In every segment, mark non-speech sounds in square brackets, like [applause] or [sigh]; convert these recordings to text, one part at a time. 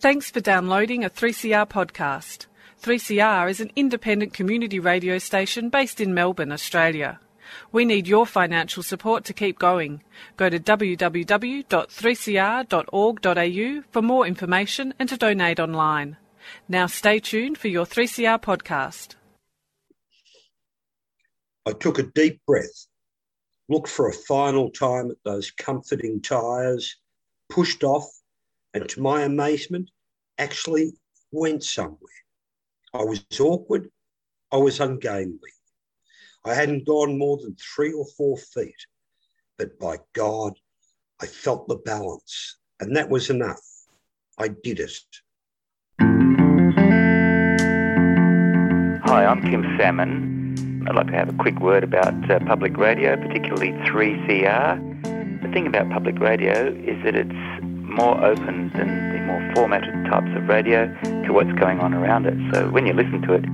Thanks for downloading a 3CR podcast. 3CR is an independent community radio station based in Melbourne, Australia. We need your financial support to keep going. Go to www.3cr.org.au for more information and to donate online. Now stay tuned for your 3CR podcast. I took a deep breath, looked for a final time at those comforting tyres, pushed off, and to my amazement, actually went somewhere. I was awkward, I was ungainly. I hadn't gone more than three or four feet, but by God, I felt the balance, and that was enough. I did it. Hi, I'm Kim Salmon. I'd like to have a quick word about uh, public radio, particularly 3CR. The thing about public radio is that it's more open than the more formatted types of radio to what's going on around it. So when you listen to it,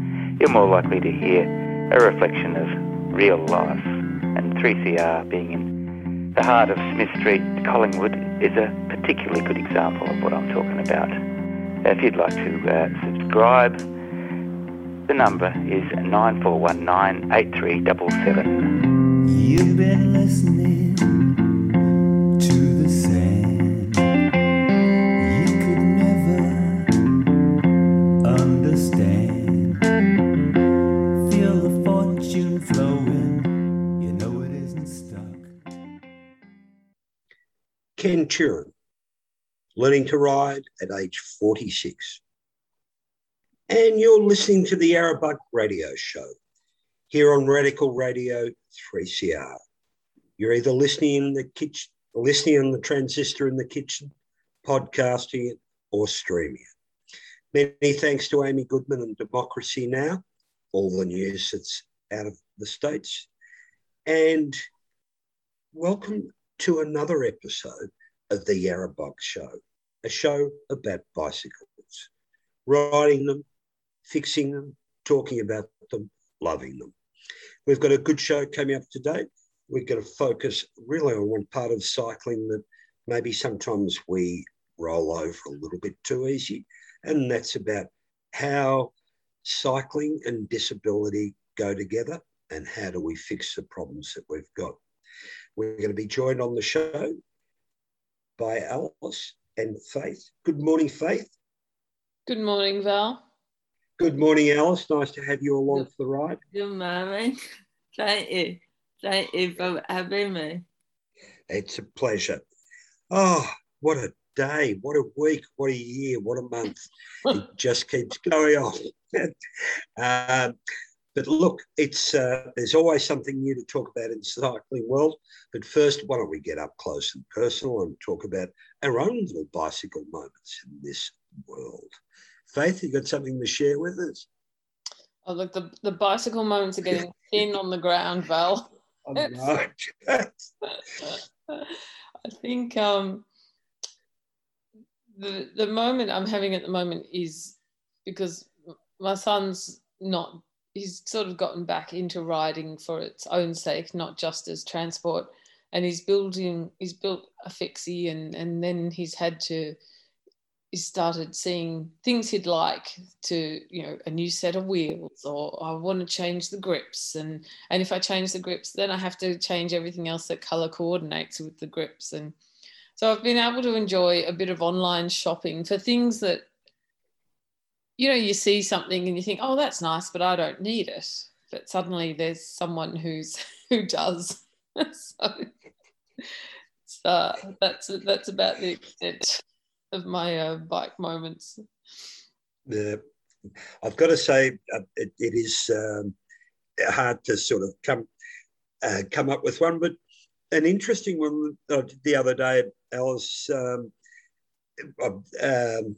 you're more likely to hear a reflection of real life. And 3CR being in the heart of Smith Street, Collingwood, is a particularly good example of what I'm talking about. If you'd like to uh, subscribe, the number is 9419 8377. You've been listening 10 Turin, learning to ride at age 46. And you're listening to the Yarrabug radio show here on Radical Radio 3CR. You're either listening in the kitchen, listening on the transistor in the kitchen, podcasting it, or streaming it. Many thanks to Amy Goodman and Democracy Now! all the news that's out of the States. And welcome to another episode of the Yarrabug Show, a show about bicycles, riding them, fixing them, talking about them, loving them. We've got a good show coming up today. We're going to focus really on one part of cycling that maybe sometimes we roll over a little bit too easy, and that's about how cycling and disability go together and how do we fix the problems that we've got. We're going to be joined on the show by Alice and Faith. Good morning, Faith. Good morning, Val. Good morning, Alice. Nice to have you along for the ride. Good morning. Thank you. Thank you for having me. It's a pleasure. Oh, what a day, what a week, what a year, what a month. [laughs] it just keeps going on. [laughs] um, but look, it's uh, there's always something new to talk about in the cycling world. But first, why don't we get up close and personal and talk about our own little bicycle moments in this world? Faith, you got something to share with us? Oh, look, the, the bicycle moments are getting [laughs] thin on the ground, Val. Oh, no. [laughs] I think um, the the moment I'm having at the moment is because my son's not he's sort of gotten back into riding for its own sake, not just as transport. And he's building he's built a fixie and and then he's had to he started seeing things he'd like to you know a new set of wheels or i want to change the grips and and if i change the grips then i have to change everything else that color coordinates with the grips and so i've been able to enjoy a bit of online shopping for things that you know you see something and you think oh that's nice but i don't need it but suddenly there's someone who's [laughs] who does [laughs] so, so that's that's about the extent of my uh, bike moments. Yeah, I've got to say uh, it, it is um, hard to sort of come uh, come up with one, but an interesting one uh, the other day, Alice. Um, um,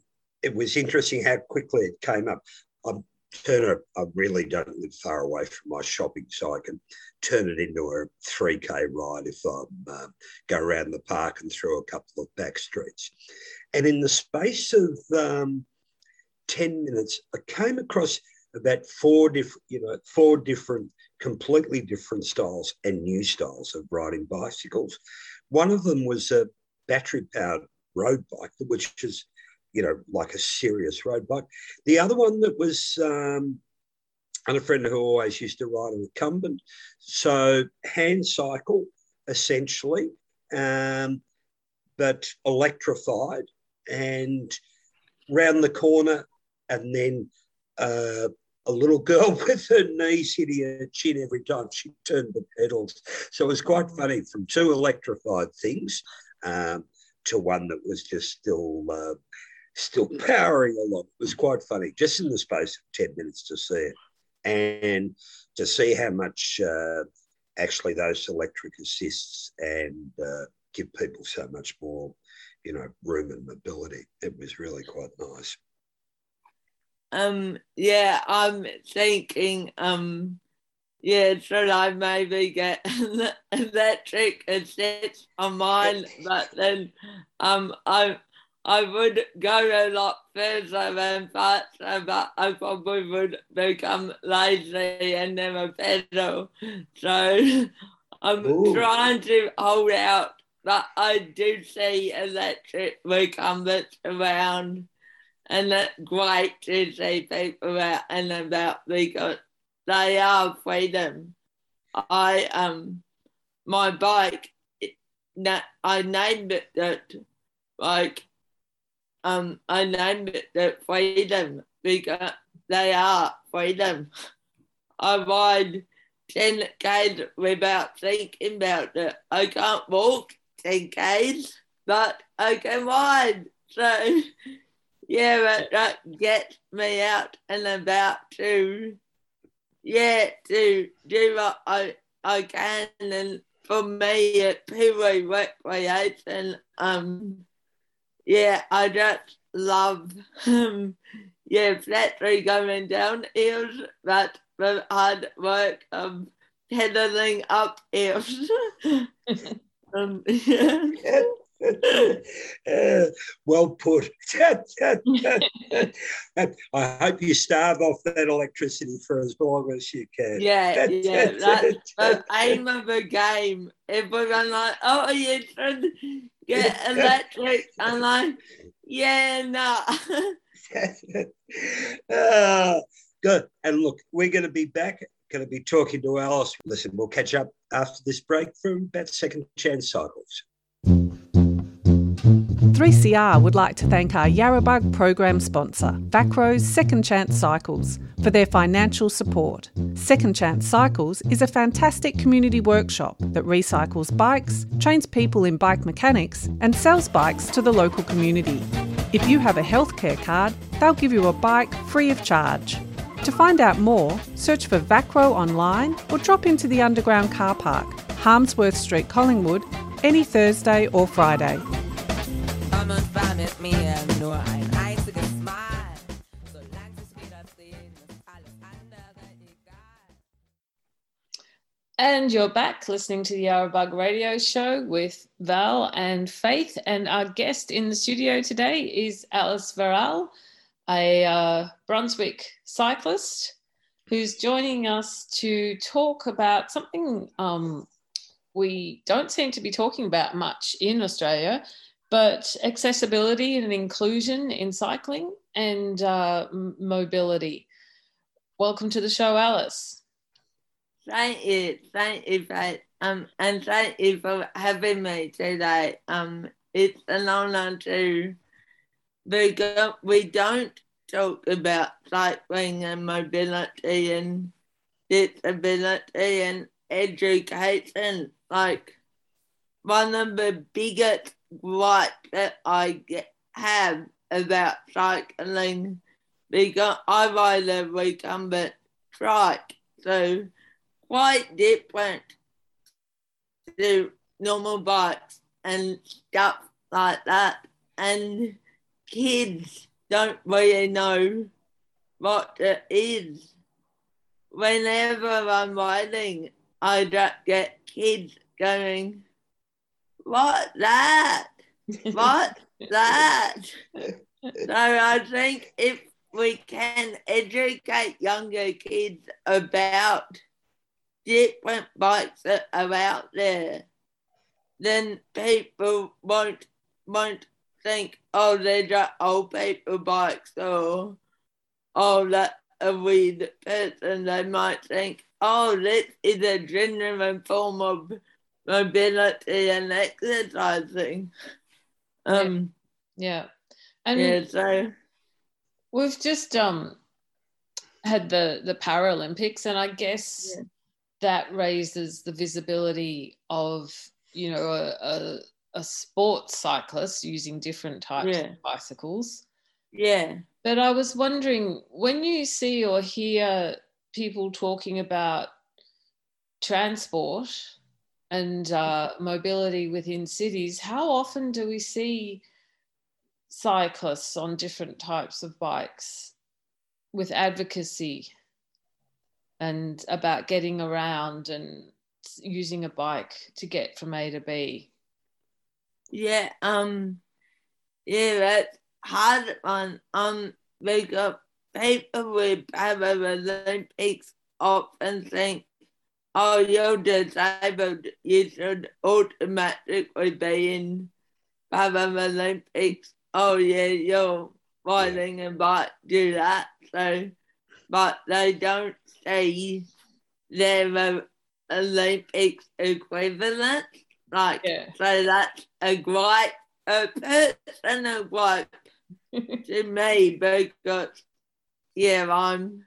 it was interesting how quickly it came up. I'm Turner, I really don't live far away from my shopping, so I can turn it into a 3K ride if I uh, go around the park and through a couple of back streets. And in the space of um, 10 minutes, I came across about four different, you know, four different, completely different styles and new styles of riding bicycles. One of them was a battery powered road bike, which is you know, like a serious road bike. The other one that was, um, and a friend who always used to ride a recumbent. So hand cycle, essentially, um, but electrified and round the corner, and then uh, a little girl [laughs] with her knees hitting her chin every time she turned the pedals. So it was quite funny from two electrified things um, to one that was just still uh, still powering along. It was quite funny, just in the space of 10 minutes to see it. And to see how much uh, actually those electric assists and uh, give people so much more, you know, room and mobility. It was really quite nice. Um, yeah, I'm thinking, um, yeah, should I maybe get [laughs] an electric assist on mine? [laughs] But then, um, I I would go a lot further than faster, but I probably would become lazy and never pedal. So [laughs] I'm Ooh. trying to hold out, but I do see electric recumbents around, and it's great to see people out and about because they are freedom. I um, my bike, I named it that like um, I named it the freedom because they are freedom. I ride 10 Ks without thinking about it. I can't walk 10 Ks, but I can ride. So, yeah, that gets me out and about to, yeah, to do what I, I can. And for me, it's purely recreation. Um, yeah, I just love, um, yeah, flatly going down hills, but the hard work of pedaling up hills. [laughs] um, yeah. [laughs] uh, well put. [laughs] I hope you starve off that electricity for as long as you can. Yeah, yeah. That's the aim of the game. Everyone like, oh, you should get [laughs] electric. I'm like, yeah, no. uh, [laughs] good. And look, we're going to be back. Going to be talking to Alice. Listen, we'll catch up after this break from about second chance cycles. 3CR would like to thank our Yarrabug program sponsor, Vacro's Second Chance Cycles, for their financial support. Second Chance Cycles is a fantastic community workshop that recycles bikes, trains people in bike mechanics, and sells bikes to the local community. If you have a healthcare card, they'll give you a bike free of charge. To find out more, search for Vacro online or drop into the underground car park, Harmsworth Street, Collingwood, any Thursday or Friday. And you're back listening to the Yarrabug Radio Show with Val and Faith. And our guest in the studio today is Alice Verral, a uh, Brunswick cyclist who's joining us to talk about something um, we don't seem to be talking about much in Australia, but accessibility and inclusion in cycling and uh, mobility. Welcome to the show, Alice. Thank you, thank you, Faith. Um, and thank you for having me today. Um, it's an honour to we don't talk about cycling and mobility and disability and education. Like one of the biggest gripes that I have about cycling because I ride a recumbent trike. So quite different to normal bikes and stuff like that. And kids don't really know what it is. Whenever I'm riding, I just get kids going, What that? What [laughs] that? so I think if we can educate younger kids about different bikes that are out there, then people won't won't think, oh, they're just old people bikes or oh, that a weird person. They might think, oh, this is a genuine form of mobility and exercising. Um, yeah. And yeah, so we've just um had the the Paralympics, and I guess Yeah. that raises the visibility of you know a, a, a sports cyclist using different types Yeah. of bicycles. yeah, But I was wondering when you see or hear people talking about transport and uh, mobility within cities, how often do we see cyclists on different types of bikes with advocacy and about getting around and using a bike to get from A to B? yeah, um, yeah, that's hard one. Um, because people with Paralympics often think, oh, you're disabled, you should automatically be in Paralympics. Oh, yeah, you're riding a bike, do that. So, but they don't see their uh, Olympics equivalent. Like, Yeah. so that's a great a personal gripe [laughs] to me because yeah, I'm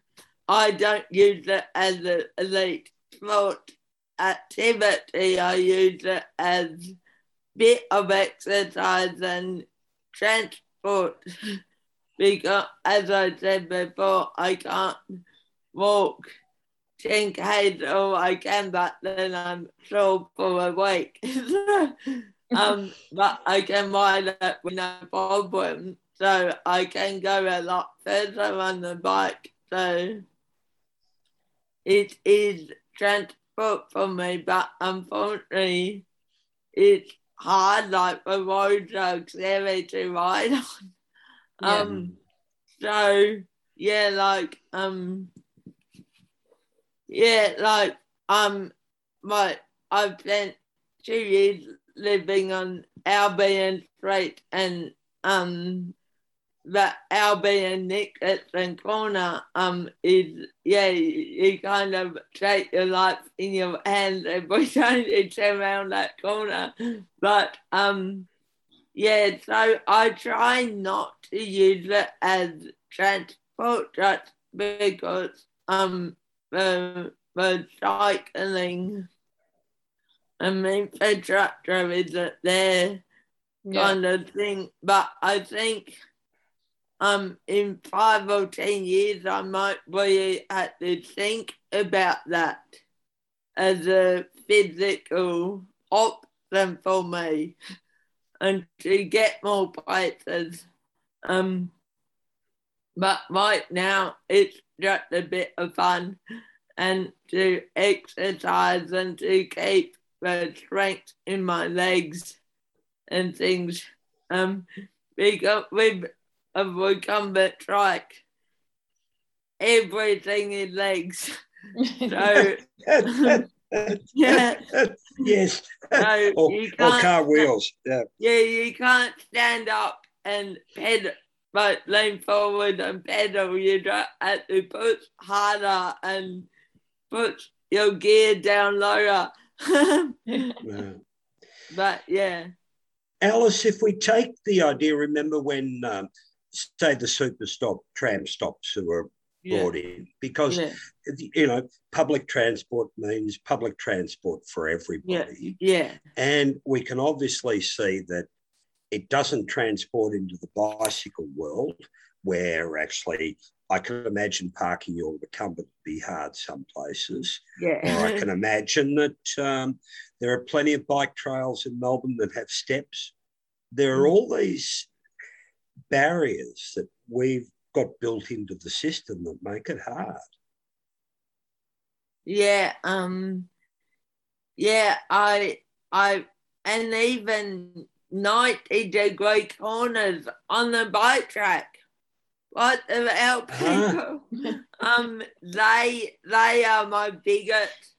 I don't use it as an elite sport activity. I use it as bit of exercise and transport [laughs] because as I said before, I can't walk 10k or I can but then I'm so for a week. um, but I can ride it with no problem. So I can go a lot further on the bike. So it is transport for me, but unfortunately, it's hard. Like the roads are to ride on. [laughs] Yeah. Um, so yeah, like um, yeah, like um, my I've spent two years living on Albion Street and um the Albion Nicholson corner um is yeah you, you kind of take your life in your hands every time you turn around that corner but um yeah so I try not to use it as transport just because um the the cycling and infrastructure isn't there Yeah. kind of thing. But I think um in five or ten years I might really have to think about that as a physical option for me and to get more places. Um but right now it's just a bit of fun and to exercise and to keep the strength in my legs and things. Um, because with a recumbent trike, everything is legs. So [laughs] yeah, yes. so [laughs] or, you can't car wheels. Yeah. yeah, you can't stand up and pedal, but lean forward and pedal. You have to push harder and put your gear down lower. [laughs] but yeah, Alice, if we take the idea, remember when, um, say, the super stop tram stops were yeah, brought in, because yeah, you know public transport means public transport for everybody, yeah, and we can obviously see that it doesn't transport into the bicycle world, where actually I can imagine parking your recumbent would be hard some places. Yeah. Or I [laughs] can imagine that um, there are plenty of bike trails in Melbourne that have steps. There are all these barriers that we've got built into the system that make it hard. yeah. Um, yeah. I, I, and even ninety degree corners on the bike track. What about [laughs] people? um, they they are my biggest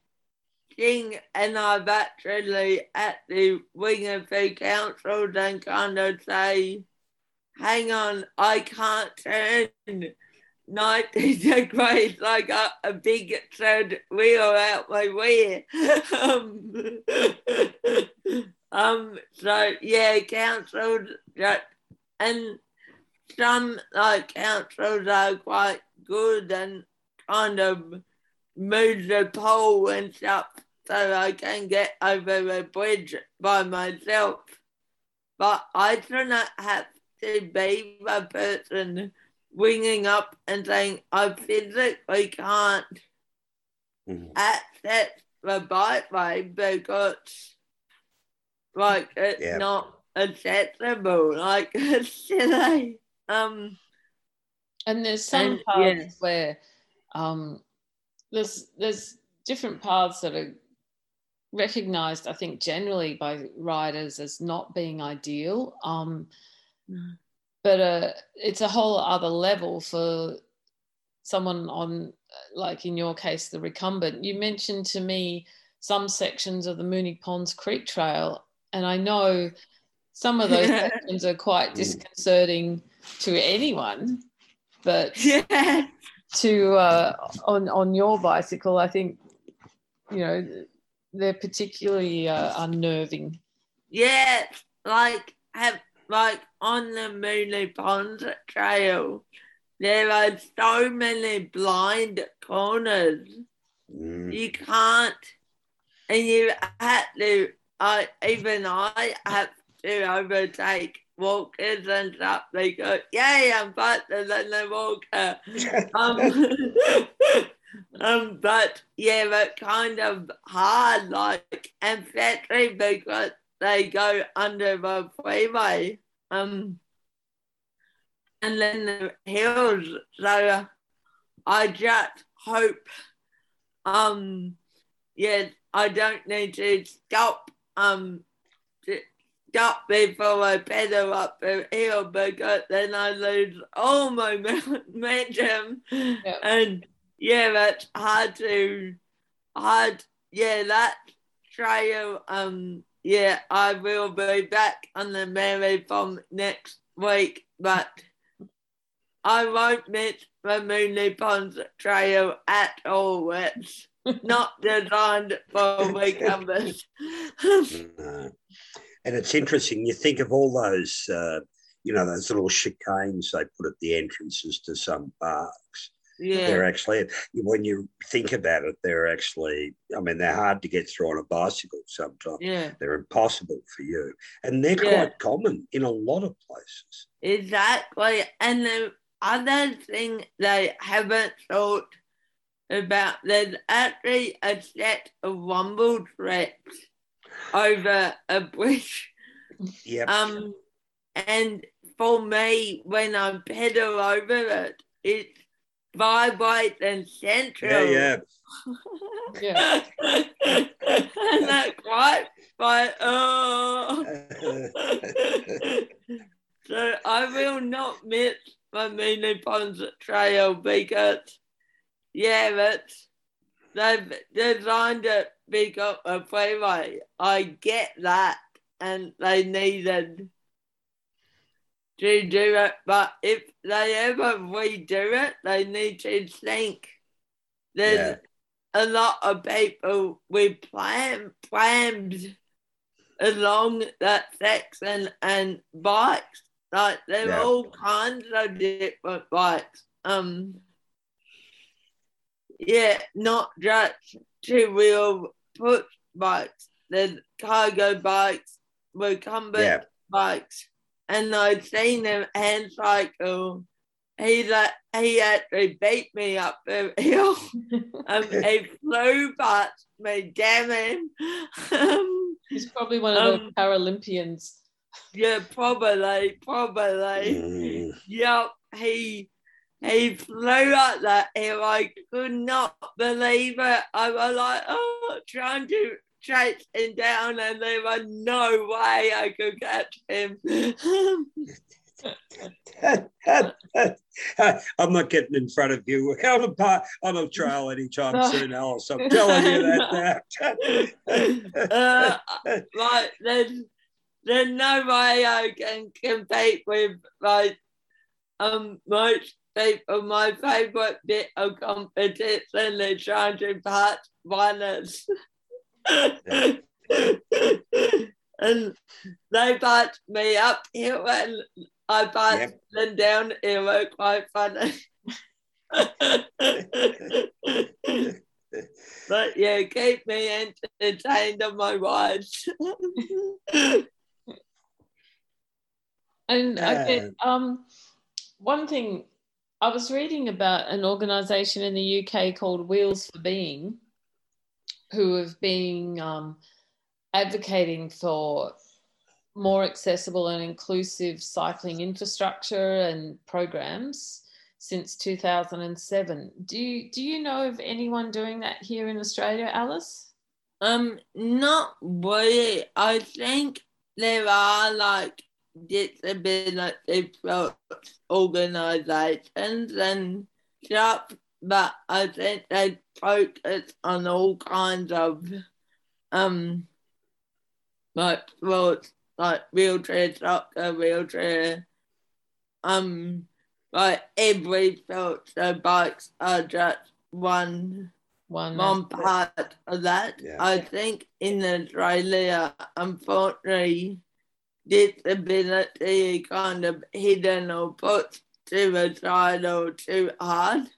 thing, and I've actually had to ring a few councils and kind of say, hang on, I can't turn 90 degrees [laughs] like a, a big third wheel out my way. um, [laughs] um, so yeah, councils that, and some like councils are quite good and kind of move the pole and stuff so I can get over the bridge by myself. But I do not have to be the person ringing up and saying, I physically can't mm-hmm. access the bikeway because, like, it's yeah. not accessible. [laughs] Like, it's silly. Um, and there's some and, parts yes. where um, there's there's different paths that are recognized, I think, generally by riders as not being ideal. Um, mm. But uh, it's a whole other level for someone on, like in your case, the recumbent. You mentioned to me some sections of the Moonee Ponds Creek Trail, and I know some of those [laughs] sections are quite mm. disconcerting to anyone, but [laughs] yeah. to uh, on on your bicycle, I think you know they're particularly uh, unnerving. Yeah, like have like on the Moonee Ponds Trail, there are so many blind corners. Mm. You can't, and you have to. I even I have to overtake walkers and stuff. They go, "Yay, I'm faster than the walker." [laughs] um, [laughs] um, but yeah, but kind of hard, like, and especially because they go under the freeway. Um, and then the hills. So I just hope, um, yeah, I don't need to stop, um, to stop before I pedal up the hill because then I lose all my [laughs] momentum. Yep. And yeah, that's hard to hard. Yeah, that trail. Um, yeah, I will be back on the marathon next week, but I won't miss the Moonee Ponds Trail at all. It's [laughs] not designed for recumbents. no. [laughs] And it's interesting. You think of all those, uh, you know, those little chicanes they put at the entrances to some parks yeah. They're actually, when you think about it, they're actually, I mean, they're hard to get through on a bicycle sometimes. Yeah. They're impossible for you. And they're yeah. quite common in a lot of places. Exactly. And the other thing they haven't thought about, there's actually a set of rumble strips over a bridge. Yep. Um, and for me, when I pedal over it, it's Vibrate and Central. Yeah, yeah. yeah. [laughs] and that quite but oh. [laughs] so I will not miss my Moonee Ponds at trail because yeah, that's they've designed it big up a freeway. I get that and they needed to do it, but if they ever redo it, they need to think there's yeah. a lot of people with plan, plans along that section and bikes. Like there yeah. are all kinds of different bikes. Um yeah, not just two wheel push bikes. There's cargo bikes, recumbent yeah. bikes and I'd seen him hand cycle. He like he actually beat me up the [laughs] hill. um, he flew past me, damn him. Um, He's probably one of um, the Paralympians. Yeah, probably, probably. Mm. Yep, he he flew up that hill. I could not believe it. I was like, oh, trying to him down, and there was no way I could catch him. [laughs] I'm not getting in front of you on a, part, on a trail anytime [laughs] soon, Alice. I'm telling you that [laughs] uh, like, there's, there's no way I can compete with like um most people. My favorite bit of competition is trying to pass runners. And they passed me uphill and I passed yep. them down. It was quite funny. but yeah, keep me entertained on my rides. and okay, um, one thing I was reading about an organisation in the UK called Wheels for Wellbeing, who have been um, advocating for more accessible and inclusive cycling infrastructure and programs since 2007. Do you, do you know of anyone doing that here in Australia, Alice? Um, not really. I think there are like disability organisations and stuff, but I think they focus on all kinds of um like sports like wheelchair soccer, wheelchair um like every sport so bikes are just one one, one part of that. Yeah. I think in Australia unfortunately disability kind of hidden or put to the side or too hard.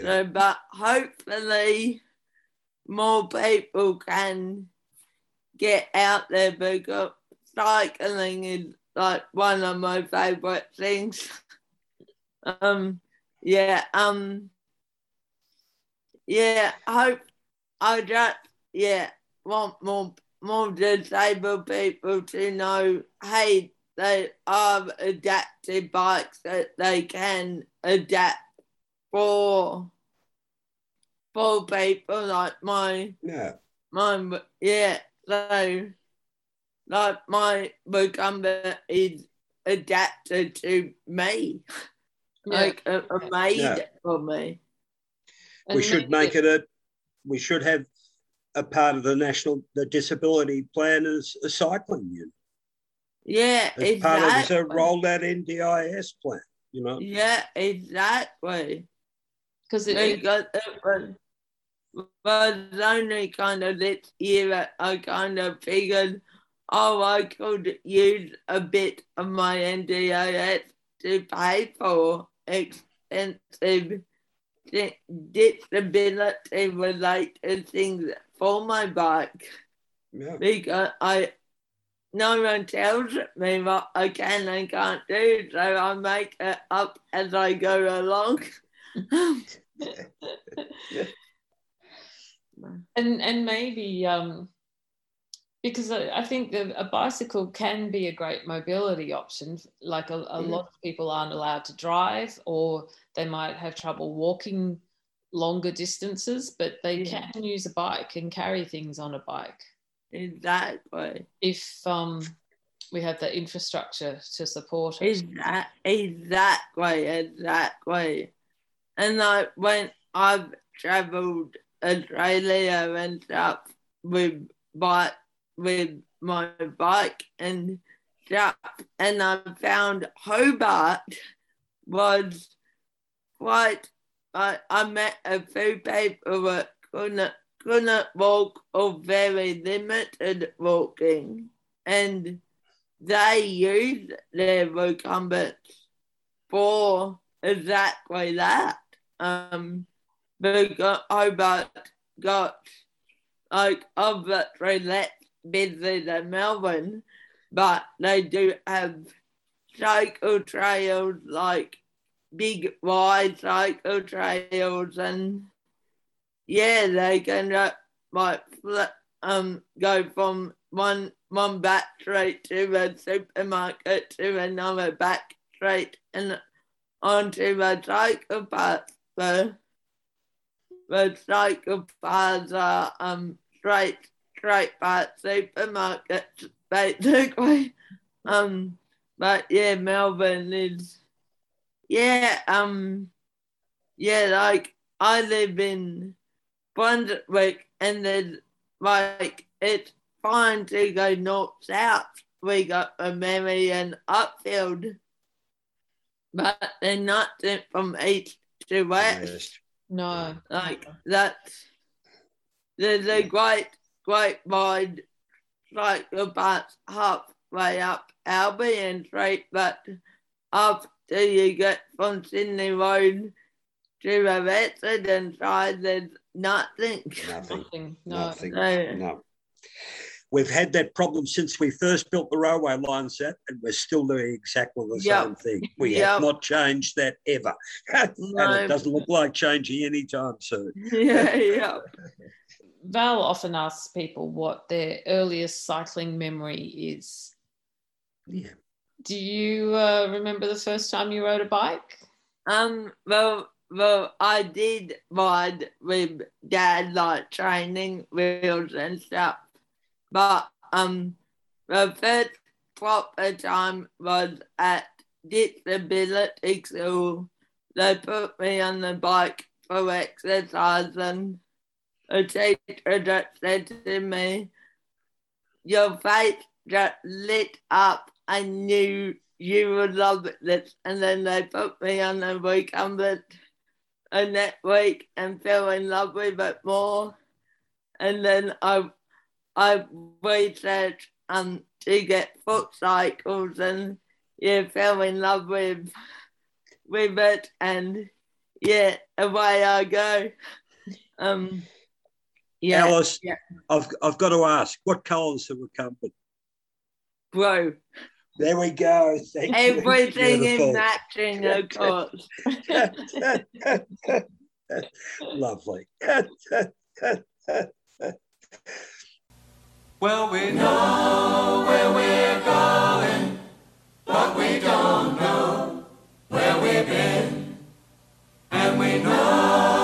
So, but hopefully more people can get out there because cycling is like one of my favorite things. [laughs] um, yeah, um, yeah, hope I just, yeah, want more more disabled people to know, hey, they are adaptive bikes that they can adapt for for people like my yeah my yeah so like my Macumba is adapted to me yeah. like uh, made yeah. for me we should make it a we should have a part of the national the disability plan as a cycling unit. Yeah, as exactly. part of the rolled out NDIS plan, you know. Yeah, exactly. Because it, it, it was, was only kind of this year that I kind of figured, oh, I could use a bit of my NDIS to pay for expensive disability related things for my bike yeah. because I no one tells me what I can and can't do, so I make it up as I go along. [laughs] and and maybe um, because I, I think a bicycle can be a great mobility option. Like a, a lot of people aren't allowed to drive, or they might have trouble walking longer distances, but they yeah. can use a bike and carry things on a bike. Exactly. If um, we have the infrastructure to support it. Exactly, exactly, exactly. And like when I've travelled Australia and stuff with bike with my bike and stuff, and I found Hobart was quite I, I met a few people that couldn't, couldn't walk or very limited walking, and they used their recumbents for exactly that. Um, because Hobart got like obviously less busy than Melbourne, but they do have cycle trails like big wide cycle trails and yeah, they can uh, like um go from one one back straight to a supermarket to another back straight and onto the cycle path. The the cycle paths are um straight straight path supermarkets basically. [laughs] Um but yeah, Melbourne is yeah, um yeah, like I live in Brunswick and there's like it's fine to go north south. We got a Merri and Upfield, but they're not from east to west. Yes. No. Like that's there's a great great mind like about halfway up Albion Street, but after you get from Sydney Road to the Resident side, there's nothing. Nothing. Nothing. No. Nothing. No. No. We've had that problem since we first built the railway line set, and we're still doing exactly the Yep. same thing. We Yep. have not changed that ever. [laughs] and it doesn't look like changing anytime soon. [laughs] yeah, yeah. [laughs] Val often asks people what their earliest cycling memory is. Yeah. Do you uh, remember the first time you rode a bike? Um, well, well, I did ride with dad, like training wheels and stuff. But um, the first proper time was at disability school. They put me on the bike for exercise, and the teacher just said to me, "Your face just lit up. I knew you would love this. And then they put me on the recumbent and that week and fell in love with it more. And then I I researched um to get foot cycles and yeah, fell in love with with it and yeah, away I go. Um yeah, Alice, yeah. I've, I've got to ask, what colours have we come with? bro. There we go. Thank. Everything in matching, of [laughs] course. [laughs] Lovely. [laughs] Well, we know where we're going, but we don't know where we've been. And we know